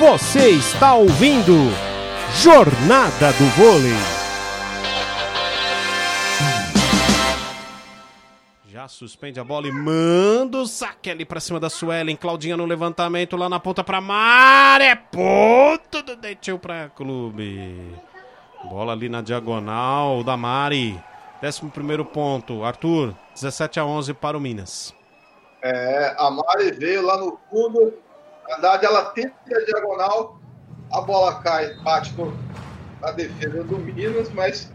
Você está ouvindo Jornada do Vôlei. Já suspende a bola e manda o saque ali pra cima da Suelen. Claudinha no levantamento lá na ponta pra Mar. É ponto do Detil pra clube. Bola ali na diagonal da Mari. Décimo primeiro ponto. Arthur, 17 a 11 para o Minas. É, a Mari veio lá no fundo. Verdade, ela tenta a diagonal. A bola cai, bate no, na defesa do Minas, mas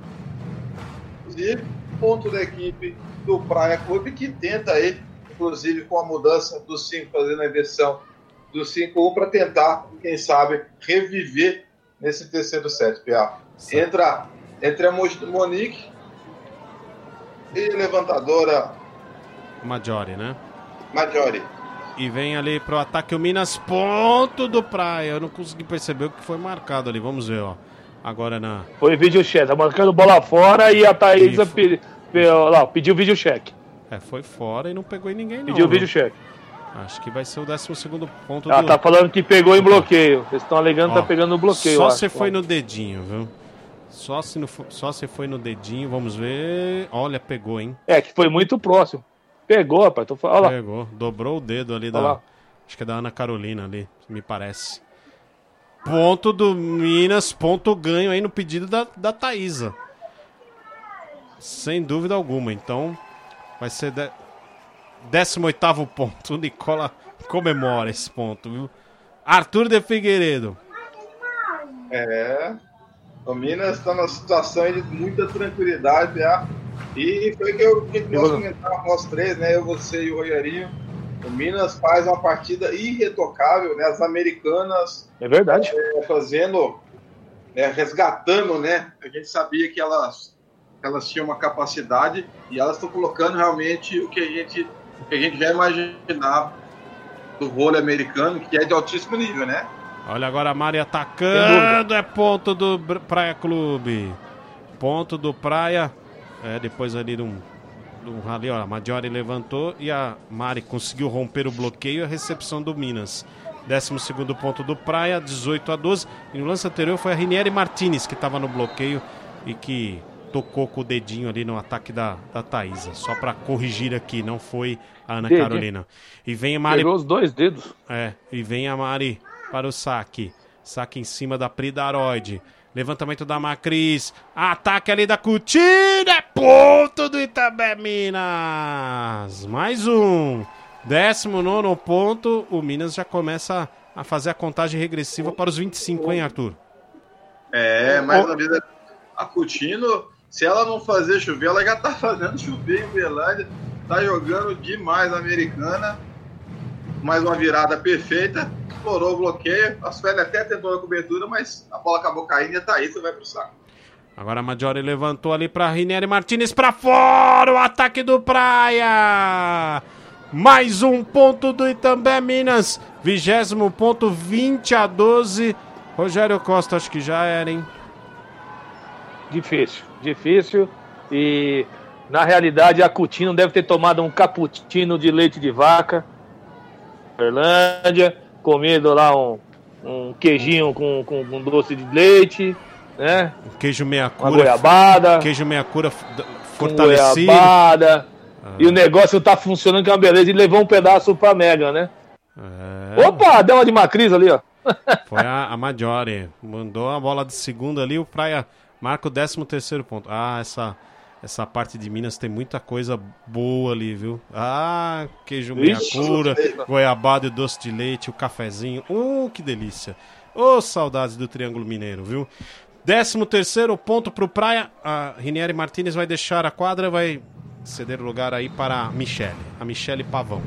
inclusive ponto da equipe do Praia Clube que tenta aí, inclusive com a mudança do 5, fazendo a inversão do 5-1 para tentar, quem sabe, reviver nesse terceiro set, Pia. Entra, entre a Monique e levantadora Maggiore, né? Maggiore. E vem ali pro ataque o Minas, ponto do Praia. Eu não consegui perceber o que foi marcado ali. Vamos ver, ó. Agora na. Foi vídeo cheque, tá marcando bola fora e a Thaísa pe... Pe... lá, pediu vídeo cheque. É, foi fora e não pegou em ninguém, não. Pediu vídeo cheque. Acho que vai ser o 12 ponto Ela do... tá falando que pegou em bloqueio. Eles estão alegando que tá pegando no bloqueio. Só se foi no dedinho, viu? Só se, no... Só se foi no dedinho, vamos ver. Olha, pegou, hein? É, que foi muito próximo. Pegou, rapaz. Tô falando. Olha lá. Pegou. Dobrou o dedo ali Olha da. lá. Acho que é da Ana Carolina ali, me parece. Ponto do Minas, ponto ganho aí no pedido da, da Thaísa. Sem dúvida alguma. Então, vai ser de... 18 ponto. O Nicola comemora esse ponto, viu? Arthur de Figueiredo. É. O Minas está numa situação aí de muita tranquilidade já. E foi que eu que nós comentávamos nós três, né? Eu, você e o Rogerinho. O Minas faz uma partida irretocável, né? As americanas É verdade. é, fazendo, né, resgatando, né? A gente sabia que elas, elas tinham uma capacidade e elas estão colocando realmente o que a gente, o que a gente já imaginava do vôlei americano, que é de altíssimo nível, né? Olha agora a Mari atacando. É ponto do Praia Clube. Ponto do Praia. É, depois ali de um, de um ali, ó. A Maggiore levantou e a Mari conseguiu romper o bloqueio e a recepção do Minas. 12 ponto do Praia, 18 a 12. E no lance anterior foi a Rinieri Martinez que estava no bloqueio e que tocou com o dedinho ali no ataque da, da Thaísa. Só para corrigir aqui, não foi a Ana Dedinho. Carolina. E vem a Mari. Pegou os dois dedos. É, e vem a Mari para o saque. Saque em cima da Pridaroide. Levantamento da Macris. Ataque ali da Coutinho. É ponto do Itabé Minas. Mais um. 19 ponto. O Minas já começa a fazer a contagem regressiva para os 25, hein, Arthur? É, mais uma vez, a Coutinho, se ela não fazer chover, ela já tá fazendo chover em Uberlândia. Tá jogando demais a americana. Mais uma virada perfeita. Explorou o bloqueio. A Sueli até tentou a cobertura, mas a bola acabou caindo e a Thaísa vai pro saco. Agora a Maggiore levantou ali para Rinieri Martinez para fora. O ataque do Praia. Mais um ponto do Itambé Minas. Vigésimo ponto, 20 a 12. Rogério Costa, acho que já era, hein? Difícil, difícil. E na realidade a Coutinho deve ter tomado um cappuccino de leite de vaca. Berlândia, comido lá um, um queijinho com, com, com doce de leite, né? Queijo meia Uma cura. goiabada. Queijo meia cura fortalecido. goiabada. E o negócio tá funcionando que é uma beleza. E levou um pedaço pra Mega, né? É, Opa, deu uma de Macris ali, ó. foi a, a Maggiore. Mandou a bola de segunda ali. O Praia marca o 13 terceiro ponto. Ah, essa, essa parte de Minas tem muita coisa boa ali, viu? Ah, queijo meia cura, goiabada e doce de leite, o cafezinho. Uh, que delícia. Ô, saudades do Triângulo Mineiro, viu? 13 terceiro ponto pro Praia. A Rinieri Martinez vai deixar a quadra, vai ceder lugar aí para a Michele. A Michele Pavão.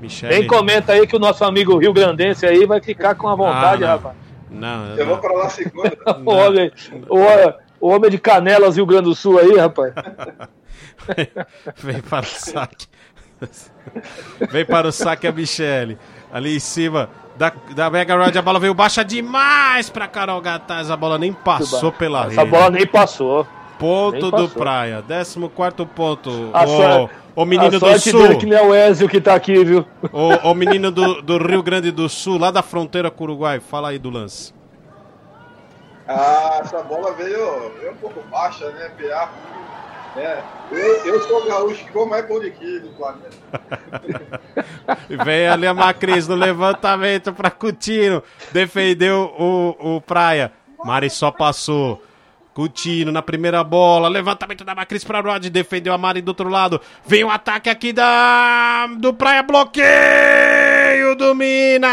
Michele... Nem comenta aí que o nosso amigo Rio Grandense aí vai ficar com a vontade, Ah, não. rapaz. Não, Eu vou pra lá segunda. O homem, o, homem de Canelas, Rio Grande do Sul aí, rapaz. Vem para o saque. Vem para o saque a Michele. Ali em cima da, da Mega Rod, a bola veio baixa demais para Carol Gataz. A bola nem passou pela Essa rede. bola nem passou. Ponto do Praia. 14 ponto. A o, o menino a do Sul. dele que não é o Ezio que tá aqui, viu? O, o menino do, do Rio Grande do Sul, lá da fronteira com o Uruguai. Fala aí do lance. Ah, essa bola veio, veio um pouco baixa, né, PA? É, eu, eu sou gaúcho que vou mais de queijo do planeta. Vem ali a Macris no levantamento para Coutinho. Defendeu o, o Praia. Mari só passou. Coutinho na primeira bola. Levantamento da Macris para Rod. Defendeu a Mari do outro lado. Vem o um ataque aqui da do Praia. Bloqueio do Minas.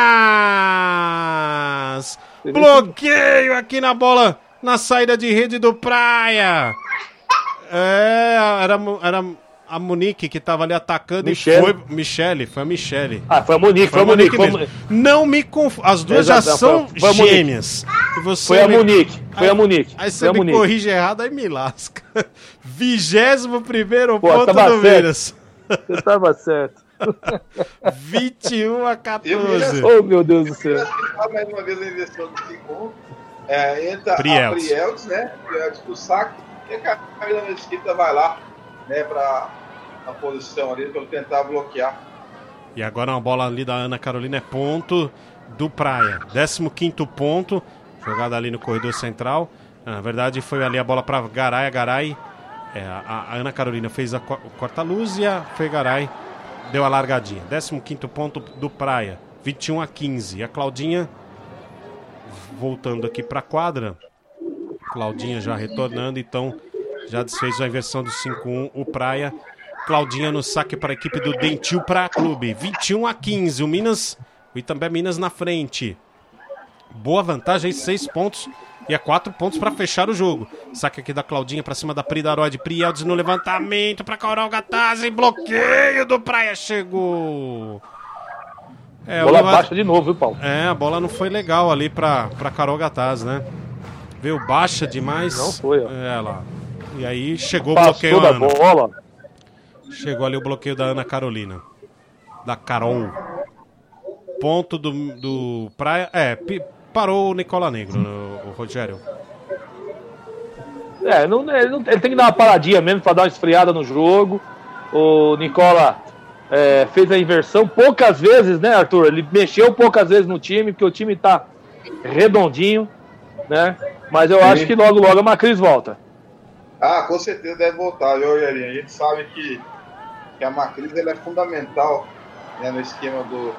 Bloqueio aqui na bola. Na saída de rede do Praia. É, era, era a Monique que tava ali atacando Michele. e foi. Michele, foi a Michele. Ah, foi a Monique, foi, foi a Monique. Foi Monique Não me confundo. As duas Exato, já são foi, foi gêmeas. foi a Monique, foi a Monique. Aí você me Monique. corrige errado, aí me lasca. Vigésimo primeiro ponto do Minas. Você tava certo. 21 a 14. Oh, meu Deus do céu. Mais uma vez a inversão do 5 é, entra Prielts. a Prielts, né? Prielts pro saque e a Camila Mesquita vai lá, né, pra a posição ali, para tentar bloquear. E agora uma bola ali da Ana Carolina é ponto do Praia. 15 ponto, jogada ali no corredor central. Na verdade, foi ali a bola para Garay. A Garay, é, a, a, Ana Carolina fez a corta-luz e a Fegaray deu a largadinha. 15 ponto do Praia, 21 a 15. E a Claudinha voltando aqui para a quadra. Claudinha já retornando, então já desfez a inversão do 5-1. O Praia. Claudinha no saque para a equipe do Dentil para Clube. 21 a 15. O Minas. O Itambé Minas na frente. Boa vantagem, 6 pontos. E é 4 pontos para fechar o jogo. Saque aqui da Claudinha para cima da Pridaroide. Prieldes no levantamento para Coral Gatazzi. Bloqueio do Praia. Chegou. É, bola baixa de novo, viu, Paulo? É, a bola não foi legal ali para Carol Gataz, né? Veio baixa demais. Não foi, ó. É, lá. E aí chegou Passou o bloqueio da Ana. bola. Chegou ali o bloqueio da Ana Carolina. Da Carol. Ponto do, do Praia. É, parou o Nicola Negro, o, o Rogério. É, não, ele, não, ele, tem que dar uma paradinha mesmo para dar uma esfriada no jogo. O Nicola é, fez a inversão poucas vezes, né, Arthur? Ele mexeu poucas vezes no time, porque o time tá redondinho, né? Mas eu Sim. acho que logo, logo a Macris volta. Ah, com certeza deve voltar, viu, Rogerinho? A gente sabe que, que a Macris é fundamental né, no esquema do,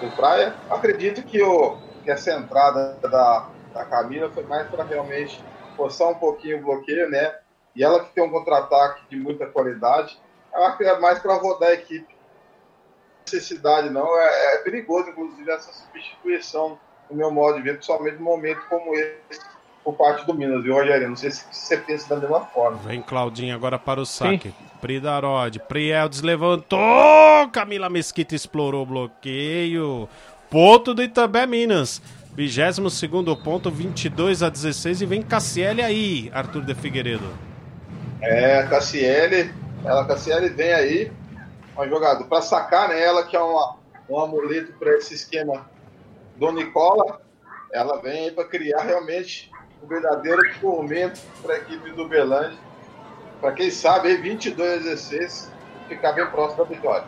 do Praia. Acredito que, o, que essa entrada da, da Camila foi mais para realmente forçar um pouquinho o bloqueio, né? E ela que tem um contra-ataque de muita qualidade, que é mais para rodar a equipe. Necessidade não, é, é, perigoso, inclusive, essa substituição, no meu modo de ver, principalmente num momento como esse, por parte do Minas, viu, Rogério? Não sei se você pensa da mesma forma. Vem Claudinho agora para o saque. Sim. Pridarod, Prieldes levantou, Camila Mesquita explorou o bloqueio. Ponto do Itambé Minas. 22 ponto, 22 a 16. E vem Cassiele aí, Arthur de Figueiredo. É, Cassiele, ela, Cassiele vem aí, uma jogada para sacar né, ela, que é uma, um amuleto para esse esquema do Nicola. Ela vem aí para criar realmente um verdadeiro tormento para a equipe do Belândia. Para quem sabe, aí 22 a 16, ficar bem próximo da vitória.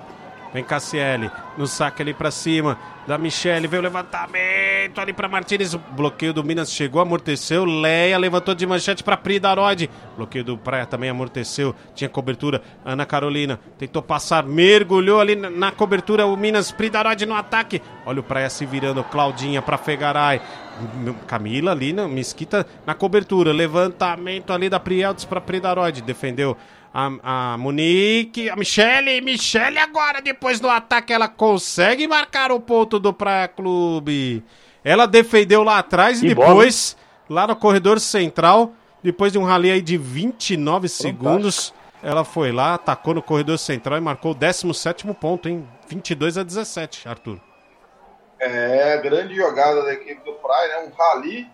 Vem Cassiele, no saque ali para cima da Michele, veio o levantamento ali para Martinez, o bloqueio do Minas chegou, amorteceu, Leia levantou de manchete para Pridaroide, bloqueio do Praia também amorteceu, tinha cobertura, Ana Carolina tentou passar, mergulhou ali na, cobertura, o Minas, Pridaroide no ataque, olha o Praia se virando, Claudinha para Fegaray, Camila ali na Mesquita na cobertura, levantamento ali da Prieltes para Pridaroide, defendeu a, a Monique, a Michele, Michele agora, depois do ataque, ela consegue marcar o ponto do Praia Clube. Ela defendeu lá atrás e depois, bola. lá no corredor central, depois de um rally aí de 29 Fantástico. segundos, ela foi lá, atacou no corredor central e marcou o 17 ponto, hein? 22 a 17, Arthur. É, grande jogada da equipe do Praia, né? Um rally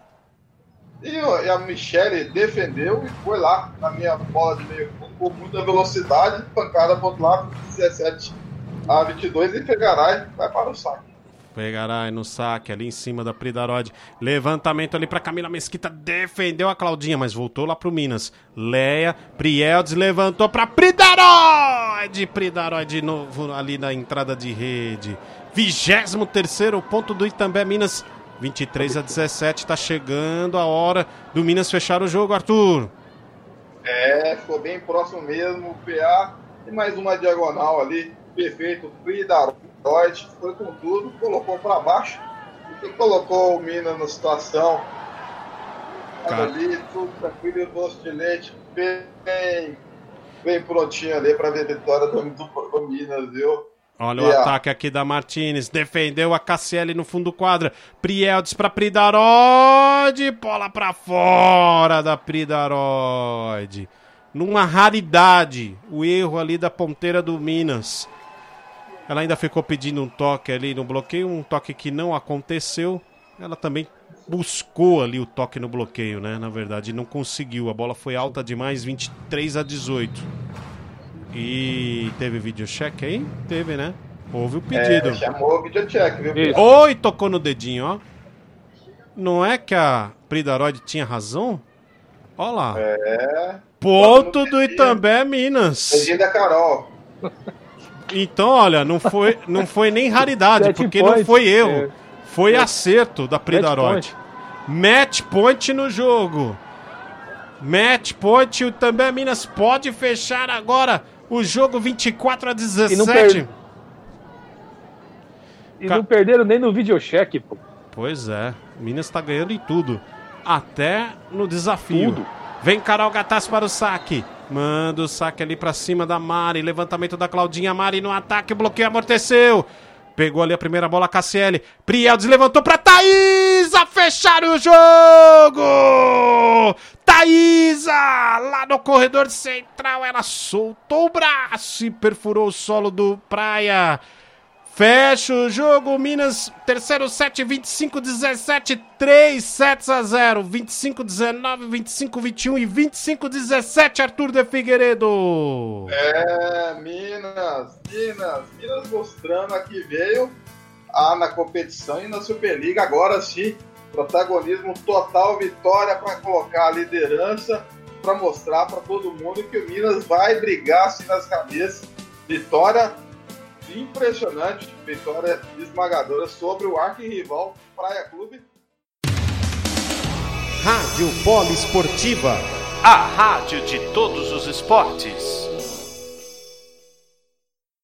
e, a Michele defendeu e foi lá na minha bola de meio com muita velocidade, pancada para outro lado, 17 a 22 e Fegaray vai para o saque. Pegará no saque ali em cima da Pridarod. Levantamento ali para Camila Mesquita. Defendeu a Claudinha, mas voltou lá pro Minas. Leia, Prieldes levantou para Pridarod. Pridarod de novo ali na entrada de rede. 23 ponto do Itambé Minas. 23 a 17. Tá chegando a hora do Minas fechar o jogo, Arthur. É, ficou bem próximo mesmo. O PA e mais uma diagonal ali. Perfeito. Pridarod Freud foi com tudo, colocou para baixo e colocou o Minas na situação. Cara. Ali, tudo tranquilo, doce de leite, bem, bem prontinho ali para ver a vitória do, do, do Minas, viu? Olha e o ataque aqui da Martinez. Defendeu a Cassiele no fundo do quadra. Prieldes para Pridarod. Bola para fora da Pridarod. Numa raridade. O erro ali da ponteira do Minas. Ela ainda ficou pedindo um toque ali no bloqueio, um toque que não aconteceu. Ela também buscou ali o toque no bloqueio, né? Na verdade, não conseguiu. A bola foi alta demais, 23 a 18. E teve vídeo check aí? Teve, né? Houve o pedido. É, chamou o vídeo check, viu? Oi, tocou no dedinho, ó. Não é que a Pridaroid tinha razão? Olha lá. É. Ponto do Itambé, Minas. Dedinho da Carol. Então, olha, não foi, não foi nem raridade, porque não foi erro. É. Foi acerto da Pridarod. Match point no jogo. Match point, o também Minas pode fechar agora o jogo 24 a 17. E não, per... e não perderam nem no videocheck, pô. Pois é, Minas tá ganhando em tudo. Até no desafio. Tudo. Vem Carol Gattas para o saque. Manda o saque ali para cima da Mari. Levantamento da Claudinha. Mari no ataque. Bloqueio amorteceu. Pegou ali a primeira bola, Cassiele. Prieldes levantou para Thaísa fechar o jogo! Thaísa! Lá no corredor central, ela soltou o braço e perfurou o solo do Praia. Fecha o jogo, Minas, terceiro set, 25, 17, 3 sets a 0, 25, 19, 25, 21 e 25, 17, Arthur de Figueiredo. É, Minas, Minas, Minas mostrando aqui veio ah, na competição e na Superliga, agora sim, protagonismo total, vitória para colocar a liderança, para mostrar para todo mundo que o Minas vai brigar assim nas cabeças. Vitória impressionante vitória esmagadora sobre o arquirrival Praia Clube. Rádio Polo Esportiva, a rádio de todos os esportes.